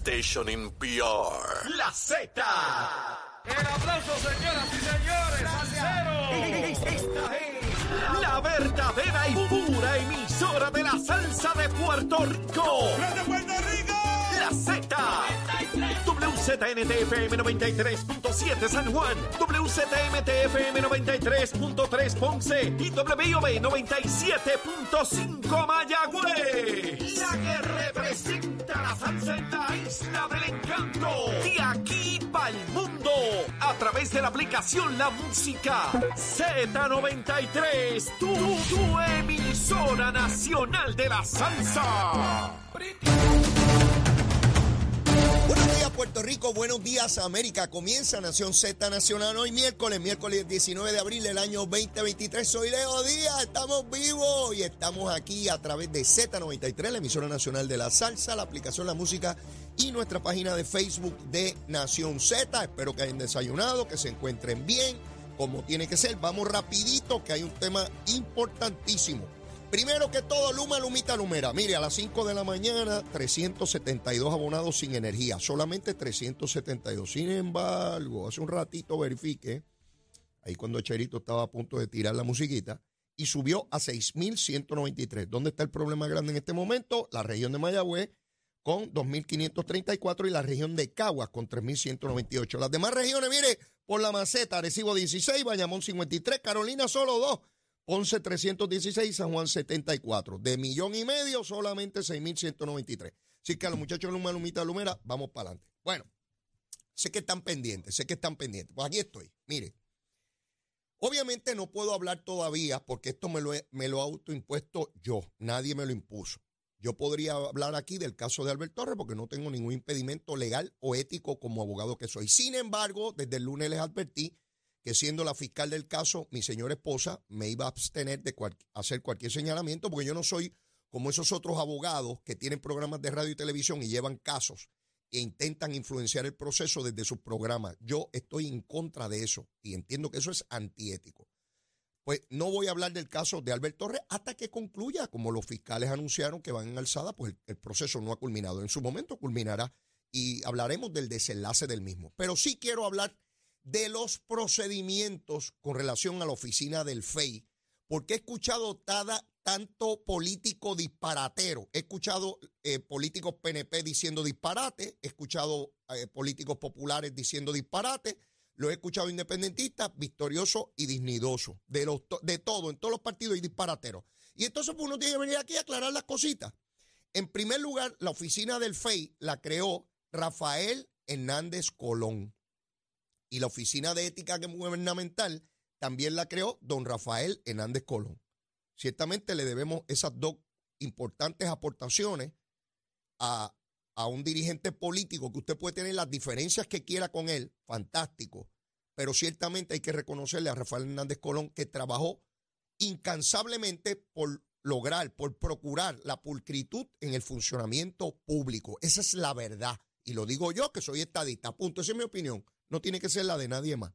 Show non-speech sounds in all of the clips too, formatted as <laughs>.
station in PR. La Z. El aplauso, señoras y señores. Salsero. Esta es la verdadera y pura emisora de la salsa de Puerto Rico. ¡De Puerto Rico! La Z. WZNTFM 93.7 San Juan, WZMTFM 93.3 Ponce y WIOB 97.5 Mayagüez. La la salsa en la isla del encanto. De aquí para el mundo. A través de la aplicación La Música Z93. Tu, tu emisora nacional de la salsa. Buenos días Puerto Rico, buenos días América. Comienza Nación Z Nacional hoy miércoles, miércoles 19 de abril del año 2023. Soy Leo Díaz, estamos vivos y estamos aquí a través de Z93, la emisora nacional de la salsa, la aplicación La Música y nuestra página de Facebook de Nación Z. Espero que hayan desayunado, que se encuentren bien, como tiene que ser. Vamos rapidito, que hay un tema importantísimo. Primero que todo, Luma, Lumita, Lumera. Mire, a las 5 de la mañana, 372 abonados sin energía. Solamente 372. Sin embargo, hace un ratito verifique, ahí cuando Cherito estaba a punto de tirar la musiquita, y subió a 6.193. ¿Dónde está el problema grande en este momento? La región de Mayagüez con 2.534 y la región de Caguas con 3.198. Las demás regiones, mire, por la maceta, Recibo 16, Bayamón 53, Carolina solo 2. Ponce 316, San Juan 74. De millón y medio, solamente 6.193. Así que a los muchachos de Luma, Lumita, Lumera, vamos para adelante. Bueno, sé que están pendientes, sé que están pendientes. Pues aquí estoy, mire. Obviamente no puedo hablar todavía porque esto me lo, me lo autoimpuesto yo, nadie me lo impuso. Yo podría hablar aquí del caso de Albert Torres porque no tengo ningún impedimento legal o ético como abogado que soy. Sin embargo, desde el lunes les advertí que siendo la fiscal del caso, mi señora esposa me iba a abstener de cual, hacer cualquier señalamiento porque yo no soy como esos otros abogados que tienen programas de radio y televisión y llevan casos e intentan influenciar el proceso desde sus programas. Yo estoy en contra de eso y entiendo que eso es antiético. Pues no voy a hablar del caso de Albert Torres hasta que concluya, como los fiscales anunciaron que van en alzada, pues el, el proceso no ha culminado. En su momento culminará y hablaremos del desenlace del mismo. Pero sí quiero hablar de los procedimientos con relación a la oficina del FEI, porque he escuchado tada, tanto político disparatero, he escuchado eh, políticos PNP diciendo disparate, he escuchado eh, políticos populares diciendo disparate, lo he escuchado independentistas, victorioso y dignidoso, de, los, de todo, en todos los partidos y disparateros. Y entonces pues, uno tiene que venir aquí a aclarar las cositas. En primer lugar, la oficina del FEI la creó Rafael Hernández Colón y la Oficina de Ética Gubernamental también la creó don Rafael Hernández Colón. Ciertamente le debemos esas dos importantes aportaciones a, a, un dirigente político que usted puede tener las diferencias que quiera con él, fantástico, pero ciertamente hay que reconocerle a Rafael Hernández Colón que trabajó incansablemente por lograr, por procurar la pulcritud en el funcionamiento público. Esa es la verdad. Y lo digo yo, que soy estadista. Punto. Esa es mi opinión no tiene que ser la de nadie más.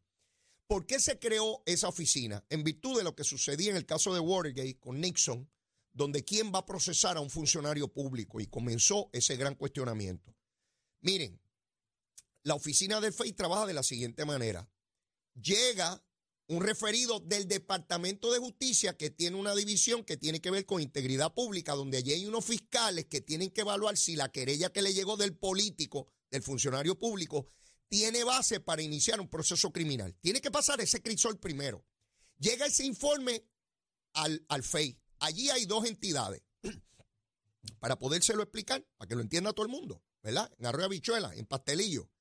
¿Por qué se creó esa oficina? En virtud de lo que sucedía en el caso de Watergate con Nixon, donde quién va a procesar a un funcionario público y comenzó ese gran cuestionamiento. Miren, la oficina del FEI trabaja de la siguiente manera. Llega un referido del Departamento de Justicia que tiene una división que tiene que ver con integridad pública, donde allí hay unos fiscales que tienen que evaluar si la querella que le llegó del político, del funcionario público, tiene base para iniciar un proceso criminal. Tiene que pasar ese crisol primero. Llega ese informe al, al FEI. Allí hay dos entidades. <clears throat> Para podérselo explicar, para que lo entienda todo el mundo, ¿verdad? En Arroyo Bichuela, en Pastelillo.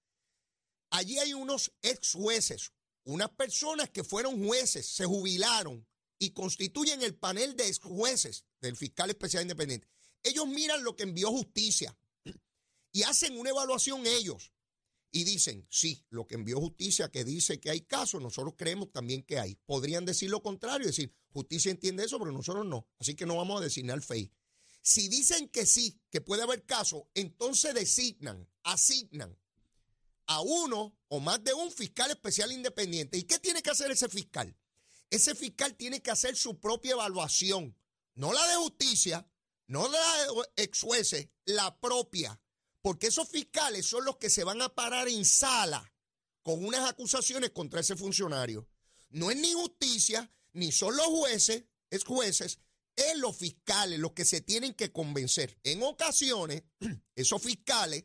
Allí hay unos ex jueces, unas personas que fueron jueces, se jubilaron y constituyen el panel de ex jueces del fiscal especial independiente. Ellos miran lo que envió justicia <clears throat> y hacen una evaluación ellos y dicen, sí, lo que envió justicia que dice que hay casos, nosotros creemos también que hay. Podrían decir lo contrario, decir, justicia entiende eso, pero nosotros no. Así que no vamos a designar FEI. Si dicen que sí, que puede haber casos, entonces designan, asignan a uno o más de un fiscal especial independiente. ¿Y qué tiene que hacer ese fiscal? Ese fiscal tiene que hacer su propia evaluación, no la de justicia, no la de ex jueces, la propia Porque esos fiscales son los que se van a parar en sala con unas acusaciones contra ese funcionario. No es ni justicia, ni son los jueces, es jueces, es los fiscales los que se tienen que convencer. En ocasiones, <clears throat> esos fiscales,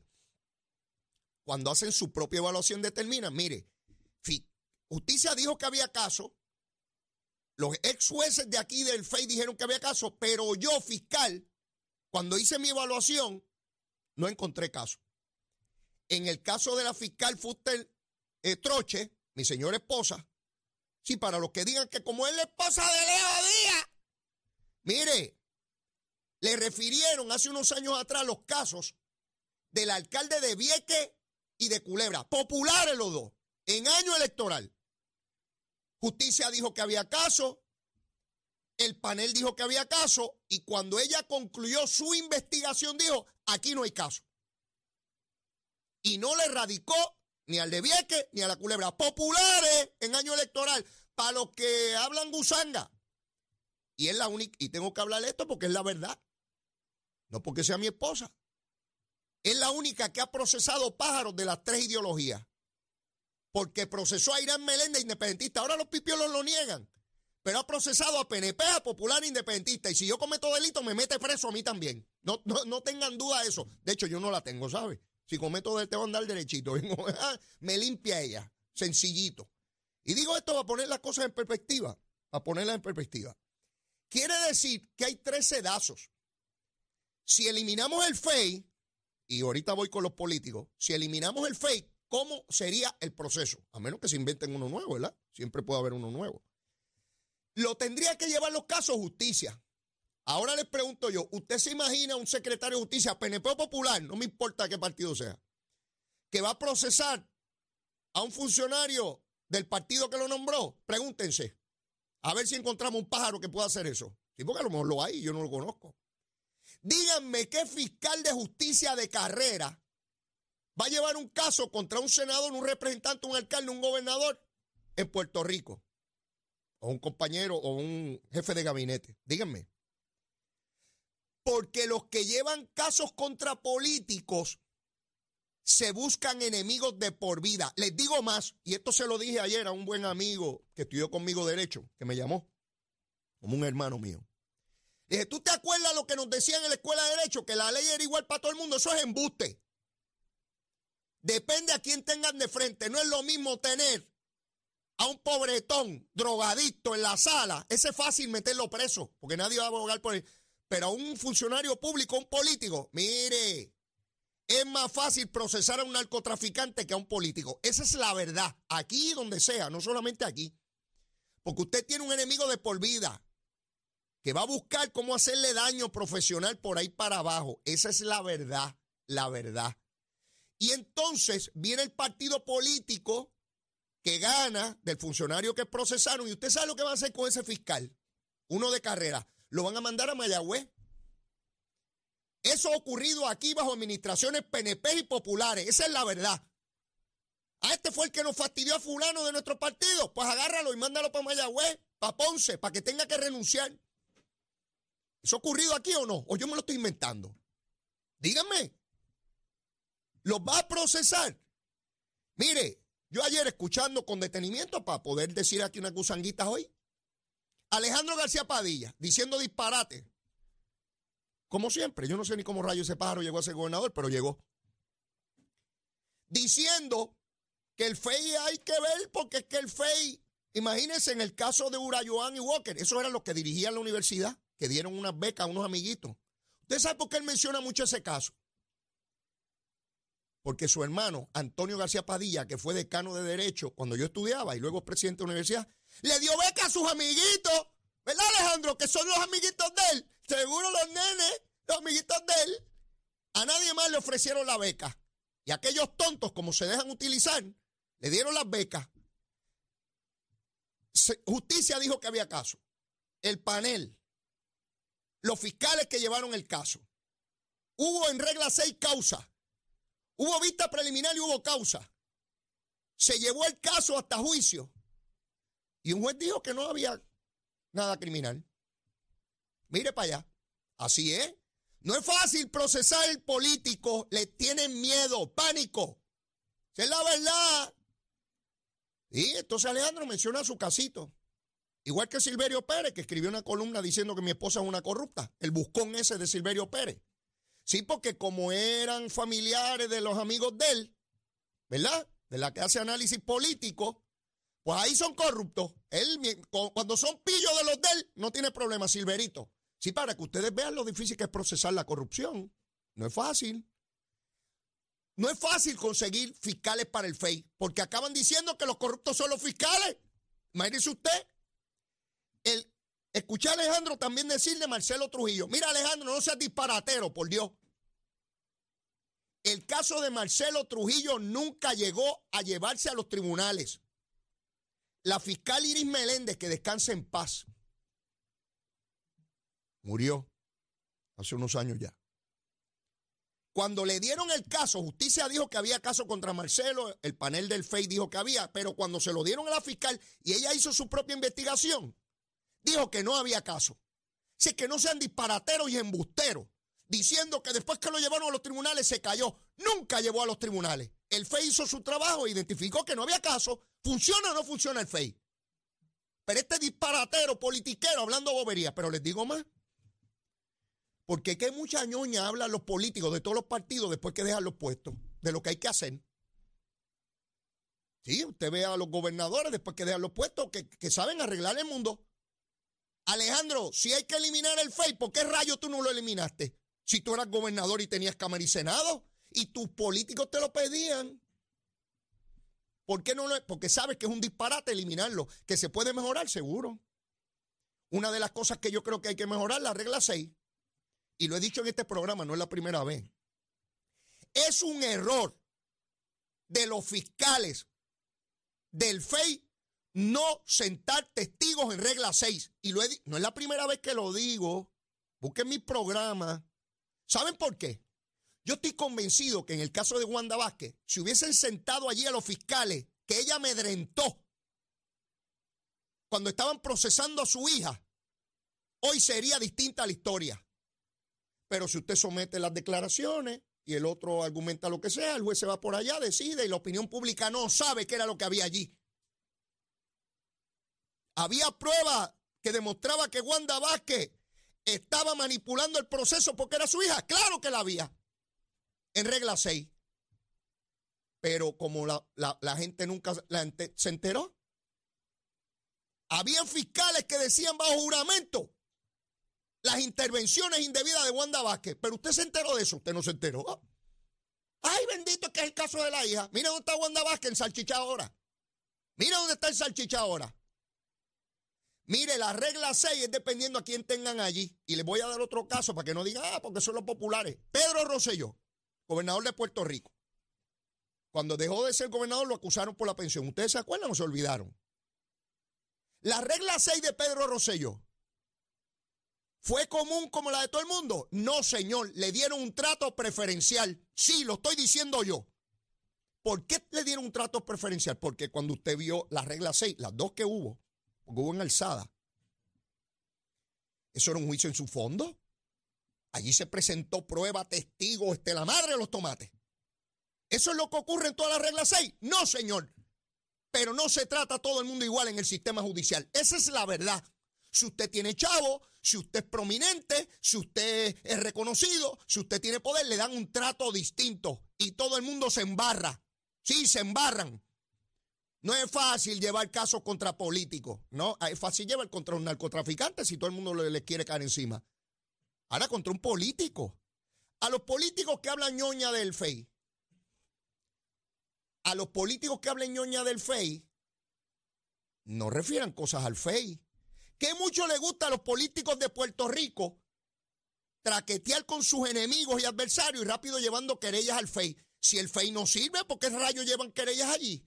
cuando hacen su propia evaluación, determinan, mire, justicia dijo que había caso, los ex jueces de aquí del FEI dijeron que había caso, pero yo, fiscal, cuando hice mi evaluación, no encontré caso. En el caso de la fiscal Fuster eh, Troche, mi señora esposa, sí, para los que digan que como es la esposa de Leo Díaz, mire, le refirieron hace unos años atrás los casos del alcalde de Vieque y de Culebra, populares los dos, en año electoral. Justicia dijo que había caso, el panel dijo que había caso y cuando ella concluyó su investigación dijo, aquí no hay caso. Y no le radicó ni al de Vieque ni a la culebra. Populares en año electoral, para los que hablan gusanga. Y es la única, y tengo que hablar esto porque es la verdad. No porque sea mi esposa. Es la única que ha procesado pájaros de las tres ideologías. Porque procesó a Irán Meléndez independentista. Ahora los pipiolos lo niegan pero ha procesado a PNP, a Popular Independentista. Y si yo cometo delito, me mete preso a mí también. No, no, tengan duda de eso. De hecho, yo no la tengo, ¿sabes? Si cometo delito, tengo que andar derechito. <laughs> me limpia ella. Sencillito. Y digo esto para poner las cosas en perspectiva. Para ponerlas en perspectiva. Quiere decir que hay tres sedazos. Si eliminamos el FEI, y ahorita voy con los políticos, si eliminamos el FEI, ¿cómo sería el proceso? A menos que se inventen uno nuevo, ¿verdad? Siempre puede haber uno nuevo. Lo tendría que llevar los casos justicia. Ahora les pregunto yo, ¿usted se imagina un secretario de justicia, PNP Popular, no me importa qué partido sea, que va a procesar a un funcionario del partido que lo nombró? Pregúntense. A ver si encontramos un pájaro que pueda hacer eso. Sí, porque a lo mejor lo hay, yo no lo conozco. Díganme qué fiscal de justicia de carrera va a llevar un caso contra un senador, un representante, un alcalde, un gobernador en Puerto Rico o un compañero o un jefe de gabinete. Díganme. Porque los que llevan casos contra políticos se buscan enemigos de por vida. Les digo más, y esto se lo dije ayer a un buen amigo que estudió conmigo derecho, que me llamó, como un hermano mío. dije, ¿tú te acuerdas lo que nos decían en la escuela de derecho? Que la ley era igual para todo el mundo. Eso es embuste. Depende a quién tengan de frente. No es lo mismo tener a un pobretón drogadicto en la sala, ese es fácil meterlo preso, porque nadie va a abogar por él. Pero a un funcionario público, un político, mire, es más fácil procesar a un narcotraficante que a un político. Esa es la verdad, aquí y donde sea, no solamente aquí. Porque usted tiene un enemigo de por vida que va a buscar cómo hacerle daño profesional por ahí para abajo. Esa es la verdad, la verdad. Y entonces viene el partido político que gana del funcionario que procesaron. Y usted sabe lo que va a hacer con ese fiscal, uno de carrera. Lo van a mandar a Mayagüez. Eso ha ocurrido aquí bajo administraciones PNP y populares. Esa es la verdad. A este fue el que nos fastidió a fulano de nuestro partido. Pues agárralo y mándalo para Mayagüez, para Ponce, para que tenga que renunciar. ¿Eso ha ocurrido aquí o no? ¿O yo me lo estoy inventando? Díganme. ¿Los va a procesar? Mire, yo ayer escuchando con detenimiento para poder decir aquí unas gusanguitas hoy. Alejandro García Padilla diciendo disparate. Como siempre, yo no sé ni cómo rayo ese pájaro llegó a ser gobernador, pero llegó. Diciendo que el FEI hay que ver porque es que el FEI, imagínense en el caso de Urayoan y Walker, esos eran los que dirigían la universidad, que dieron unas becas a unos amiguitos. ¿Usted sabe por qué él menciona mucho ese caso? Porque su hermano, Antonio García Padilla, que fue decano de Derecho cuando yo estudiaba y luego presidente de la universidad, le dio beca a sus amiguitos, ¿verdad Alejandro? Que son los amiguitos de él, seguro los nenes, los amiguitos de él. A nadie más le ofrecieron la beca. Y aquellos tontos, como se dejan utilizar, le dieron las becas. Justicia dijo que había caso. El panel, los fiscales que llevaron el caso. Hubo en regla seis causas Hubo vista preliminar y hubo causa. Se llevó el caso hasta juicio. Y un juez dijo que no había nada criminal. Mire para allá. Así es. No es fácil procesar el político, le tienen miedo, pánico. Esa es la verdad. Y entonces Alejandro menciona su casito. Igual que Silverio Pérez, que escribió una columna diciendo que mi esposa es una corrupta. El buscón ese de Silverio Pérez. Sí, porque como eran familiares de los amigos de él, ¿verdad? De la que hace análisis político, pues ahí son corruptos. Él, cuando son pillos de los de él, no tiene problema, Silverito. Sí, para que ustedes vean lo difícil que es procesar la corrupción. No es fácil. No es fácil conseguir fiscales para el FEI, porque acaban diciendo que los corruptos son los fiscales. Imagínese usted. El, escuché a Alejandro también decirle a Marcelo Trujillo, mira Alejandro, no seas disparatero, por Dios. El caso de Marcelo Trujillo nunca llegó a llevarse a los tribunales. La fiscal Iris Meléndez, que descansa en paz, murió hace unos años ya. Cuando le dieron el caso, justicia dijo que había caso contra Marcelo, el panel del FEI dijo que había, pero cuando se lo dieron a la fiscal y ella hizo su propia investigación, dijo que no había caso. Así que no sean disparateros y embusteros, diciendo que después que lo llevaron a los tribunales se cayó. Nunca llevó a los tribunales. El FEI hizo su trabajo, identificó que no había caso. ¿Funciona o no funciona el FEI? Pero este disparatero, politiquero, hablando bobería, pero les digo más. Porque qué mucha ñoña hablan los políticos de todos los partidos después que dejan los puestos, de lo que hay que hacer. Sí, usted ve a los gobernadores después que dejan los puestos que, que saben arreglar el mundo. Alejandro, si hay que eliminar el FEI, ¿por qué rayo tú no lo eliminaste? Si tú eras gobernador y tenías Cámara y Senado y tus políticos te lo pedían. ¿Por qué no lo? Porque sabes que es un disparate eliminarlo, que se puede mejorar, seguro. Una de las cosas que yo creo que hay que mejorar, la regla 6, y lo he dicho en este programa, no es la primera vez, es un error de los fiscales del FEI no sentar testigos en regla 6. Y lo no es la primera vez que lo digo. Busquen mi programa. ¿Saben por qué? Yo estoy convencido que en el caso de Wanda Vázquez, si hubiesen sentado allí a los fiscales que ella amedrentó cuando estaban procesando a su hija, hoy sería distinta la historia. Pero si usted somete las declaraciones y el otro argumenta lo que sea, el juez se va por allá, decide y la opinión pública no sabe qué era lo que había allí. Había prueba que demostraba que Wanda Vázquez estaba manipulando el proceso porque era su hija. Claro que la había. En regla 6. Pero como la, la gente nunca se enteró, habían fiscales que decían bajo juramento las intervenciones indebidas de Wanda Vázquez. Pero usted se enteró de eso, usted no se enteró. Ay, bendito que es el caso de la hija. Mira dónde está Wanda Vázquez en salchicha ahora. Mira dónde está el salchicha ahora. Mire, la regla 6 es dependiendo a quién tengan allí. Y les voy a dar otro caso para que no digan, ah, porque son los populares. Pedro Rosselló, gobernador de Puerto Rico. Cuando dejó de ser gobernador lo acusaron por la pensión. ¿Ustedes se acuerdan o se olvidaron? La regla 6 de Pedro Rosselló ¿Fue común como la de todo el mundo? No, señor. Le dieron un trato preferencial. Sí, lo estoy diciendo yo. ¿Por qué le dieron un trato preferencial? Porque cuando usted vio la regla 6, las dos que hubo, porque en alzada, eso era un juicio en su fondo. Allí se presentó prueba, testigo, este, la madre de los tomates. ¿Eso es lo que ocurre en toda la regla 6? No, señor. Pero no se trata a todo el mundo igual en el sistema judicial. Esa es la verdad. Si usted tiene chavo, si usted es prominente, si usted es reconocido, si usted tiene poder, le dan un trato distinto y todo el mundo se embarra. Sí, se embarran. No es fácil llevar casos contra políticos, ¿no? Es fácil llevar contra un narcotraficante si todo el mundo le, quiere caer encima. Ahora contra un político. A los políticos que hablan ñoña del FEI, a los políticos que hablan ñoña del FEI, no refieran cosas al FEI. ¿Qué mucho le gusta a los políticos de Puerto Rico traquetear con sus enemigos y adversarios y rápido llevando querellas al FEI. Si el FEI no sirve, ¿por qué rayos llevan querellas allí?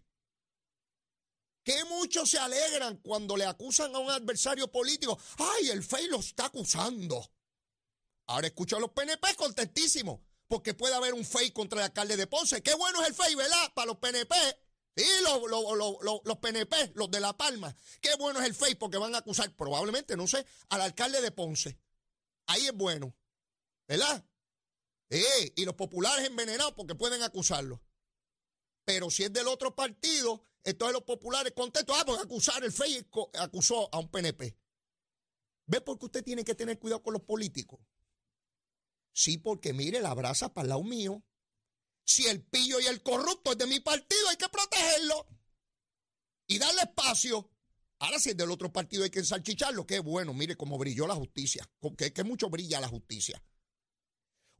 ¿Qué muchos se alegran cuando le acusan a un adversario político. ¡Ay, el FEI lo está acusando! Ahora escucho a los PNP contentísimos, porque puede haber un FEI contra el alcalde de Ponce. Qué bueno es el FEI, ¿verdad? Para los PNP. Sí, los, PNP, los de La Palma. Qué bueno es el FEI porque van a acusar probablemente, no sé, al alcalde de Ponce. Ahí es bueno. ¿verdad? Eh, y los populares envenenados porque pueden acusarlo. Pero si es del otro partido, entonces los populares contentos, ah, pues acusar, el FEI acusó a un PNP. ¿Ve por qué usted tiene que tener cuidado con los políticos? Sí, porque mire, la brasa para el lado mío. Si el pillo y el corrupto es de mi partido, hay que protegerlo y darle espacio. Ahora, si es del otro partido, hay que ensalchicharlo. Qué bueno, mire cómo brilló la justicia. Que, que mucho brilla la justicia.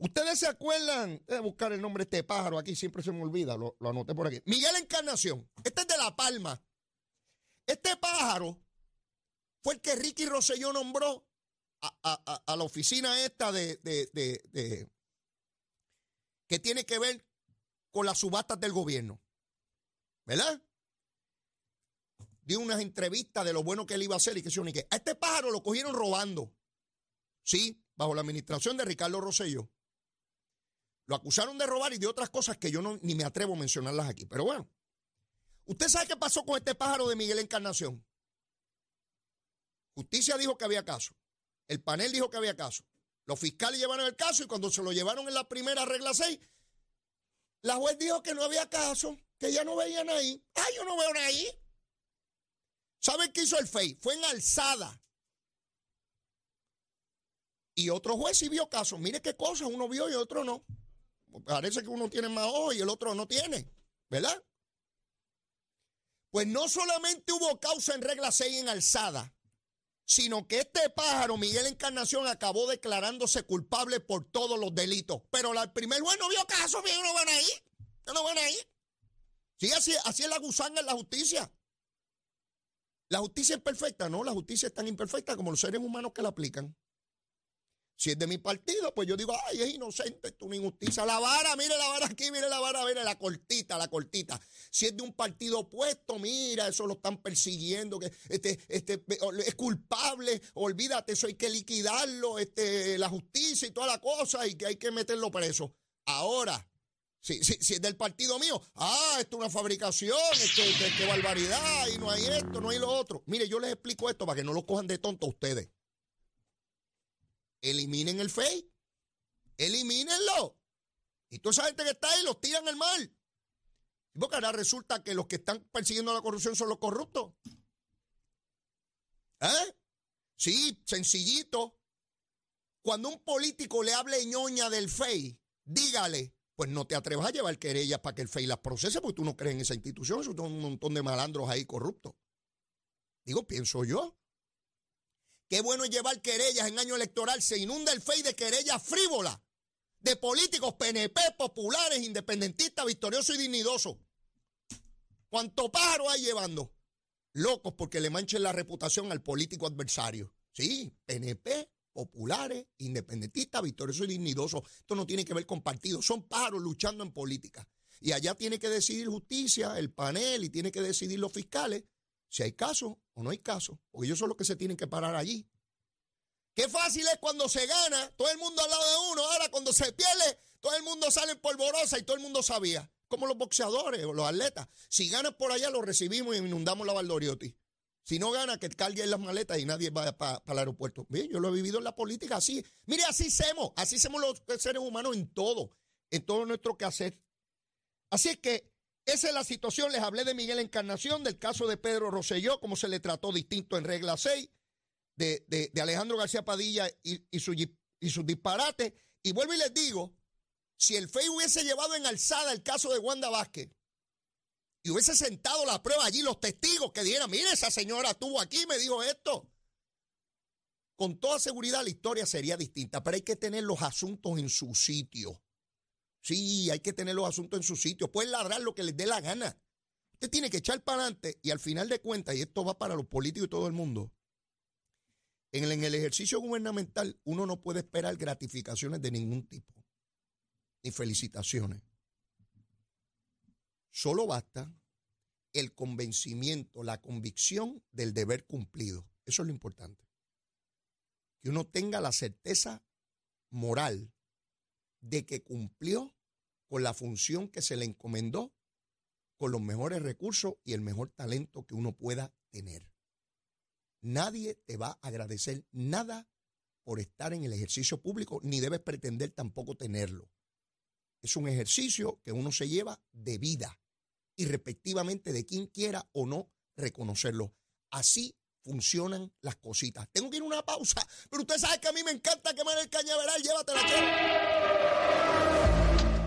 Ustedes se acuerdan de buscar el nombre de este pájaro aquí, siempre se me olvida, lo, anoté por aquí. Miguel Encarnación, este es de La Palma. Este pájaro fue el que Ricky Rosselló nombró a, la oficina esta de, de, que tiene que ver con las subastas del gobierno. ¿Verdad? Dio unas entrevistas de lo bueno que él iba a hacer y que se que A este pájaro lo cogieron robando. Sí, bajo la administración de Ricardo Rosselló. Lo acusaron de robar y de otras cosas que yo no, ni me atrevo a mencionarlas aquí. Pero bueno, ¿usted sabe qué pasó con este pájaro de Miguel Encarnación? Justicia dijo que había caso. El panel dijo que había caso. Los fiscales llevaron el caso y cuando se lo llevaron en la primera regla 6, la juez dijo que no había caso, que ya no veían ahí. Ah, yo no veo ahí. ¿Saben qué hizo el FEI? Fue en alzada. Y otro juez sí vio caso. Mire qué cosa, uno vio y otro no. Parece que uno tiene más ojos y el otro no tiene, ¿verdad? Pues no solamente hubo causa en regla 6 en alzada, sino que este pájaro, Miguel Encarnación, acabó declarándose culpable por todos los delitos. Pero el primer juez no vio caso, bien, no van ahí. No van ahí. Sí, así, así es la gusanga en la justicia. La justicia es perfecta, no, la justicia es tan imperfecta como los seres humanos que la aplican. Si es de mi partido, pues yo digo, ay, es inocente, es una injusticia. La vara, mire la vara aquí, mire la vara, mire la cortita, la cortita. Si es de un partido opuesto, mira, eso lo están persiguiendo, que este, este, es culpable, olvídate, eso hay que liquidarlo, este, la justicia y toda la cosa, y que hay que meterlo preso. Ahora, si, si, es del partido mío, ah, esto es una fabricación, esto, qué barbaridad, y no hay esto, no hay lo otro. Mire, yo les explico esto para que no lo cojan de tonto ustedes. Eliminen el FEI. Elimínenlo. Y toda esa gente que está ahí los tiran al mar. Porque ahora resulta que los que están persiguiendo la corrupción son los corruptos. ¿Eh? Sí, sencillito. Cuando un político le hable ñoña del FEI, dígale, pues no te atrevas a llevar querellas para que el FEI las procese, porque tú no crees en esa institución, son un montón de malandros ahí corruptos. Digo, pienso yo. Qué bueno es llevar querellas en año electoral. Se inunda el FEI de querellas frívolas de políticos PNP, populares, independentistas, victoriosos y dignidosos. ¿Cuánto pájaro hay llevando? Locos porque le manchen la reputación al político adversario. Sí, PNP, populares, independentistas, victoriosos y dignidosos. Esto no tiene que ver con partidos, son pájaros luchando en política. Y allá tiene que decidir justicia, el panel, y tiene que decidir los fiscales si hay caso o no hay caso, porque ellos son los que se tienen que parar allí. Qué fácil es cuando se gana, todo el mundo al lado de uno, ahora cuando se pierde, todo el mundo sale en polvorosa y todo el mundo sabía, como los boxeadores o los atletas. Si ganas por allá, lo recibimos y inundamos la Valdoriotti. Si no gana, que carguen las maletas y nadie va para el aeropuerto. Bien, yo lo he vivido en la política así. Mire, así hacemos, así hacemos los seres humanos en todo, en todo nuestro quehacer. Así es que esa es la situación. Les hablé de Miguel Encarnación, del caso de Pedro Rosselló, cómo se le trató distinto en regla 6, de, Alejandro García Padilla y, sus su disparates. Y vuelvo y les digo, si el FEI hubiese llevado en alzada el caso de Wanda Vázquez y hubiese sentado la prueba allí, los testigos que dijeran, mire, esa señora estuvo aquí me dijo esto. Con toda seguridad la historia sería distinta, pero hay que tener los asuntos en su sitio. Sí, hay que tener los asuntos en su sitio. Pueden ladrar lo que les dé la gana. Usted tiene que echar para adelante y al final de cuentas, y esto va para los políticos y todo el mundo, en el, en el ejercicio gubernamental uno no puede esperar gratificaciones de ningún tipo, ni felicitaciones. Solo basta el convencimiento, la convicción del deber cumplido. Eso es lo importante. Que uno tenga la certeza moral de que cumplió con la función que se le encomendó con los mejores recursos y el mejor talento que uno pueda tener. Nadie te va a agradecer nada por estar en el ejercicio público, ni debes pretender tampoco tenerlo. Es un ejercicio que uno se lleva de vida, irrespectivamente de quien quiera o no reconocerlo. Así funcionan las cositas. Tengo que ir a una pausa, pero usted sabe que a mí me encanta quemar el cañaveral. Llévatela, che.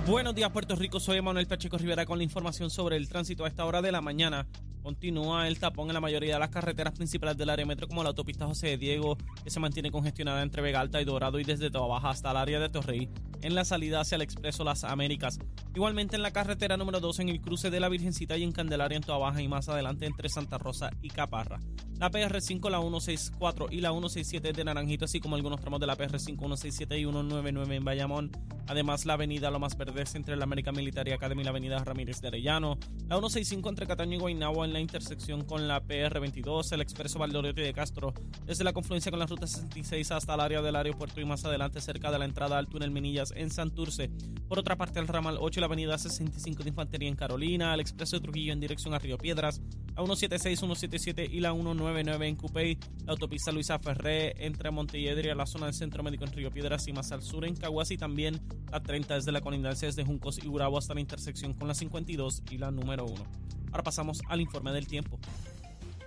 Buenos días, Puerto Rico. Soy Manuel Pacheco Rivera con la información sobre el tránsito a esta hora de la mañana. Continúa el tapón en la mayoría de las carreteras principales del área metro, como la autopista José de Diego, que se mantiene congestionada entre Vega Alta y Dorado y desde Toa Baja hasta el área de Torrey, en la salida hacia el Expreso Las Américas. Igualmente en la carretera número 2 en el cruce de la Virgencita y en Candelaria en Toa Baja y más adelante entre Santa Rosa y Caparra. La PR5, la 164 y la 167 de Naranjito, así como algunos tramos de la PR5, 167 y 199 en Bayamón. Además, la avenida Lomas Verdes entre la American Military Academy y la avenida Ramírez de Arellano. La 165 entre Cataño y Guaynabo en la intersección con la PR22, el expreso Valdoriotti de Castro, desde la confluencia con la ruta 66 hasta el área del aeropuerto y más adelante cerca de la entrada al túnel Minillas en Santurce. Por otra parte, el ramal 8 y la avenida 65 de Infantería en Carolina, el expreso de Trujillo en dirección a Río Piedras, la 176, 177 y la 199 en Cupey, la autopista Luisa Ferré entre Montelledre a la zona del Centro Médico en Río Piedras y más al sur en Caguas y también la 30 desde la colindancia desde Juncos y Gurabo hasta la intersección con la 52 y la número 1. Ahora pasamos al informe del tiempo.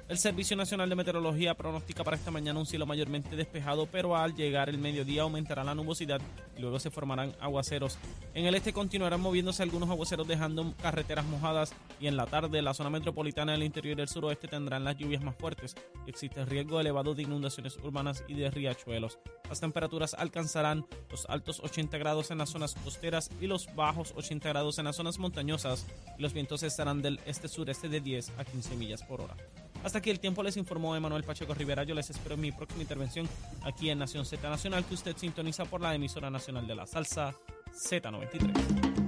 El Servicio Nacional de Meteorología pronostica para esta mañana un cielo mayormente despejado, pero al llegar el mediodía aumentará la nubosidad y luego se formarán aguaceros. En el este continuarán moviéndose algunos aguaceros dejando carreteras mojadas y en la tarde la zona metropolitana del interior del suroeste tendrán las lluvias más fuertes. Existe riesgo elevado de inundaciones urbanas y de riachuelos. Las temperaturas alcanzarán los altos 80 grados en las zonas costeras y los bajos 80 grados en las zonas montañosas y los vientos estarán del este-sureste de 10 a 15 millas por hora. Hasta aquí el tiempo les informó Emanuel Pacheco Rivera. Yo les espero en mi próxima intervención aquí en Nación Z Nacional, que usted sintoniza por la emisora nacional de la salsa Z93.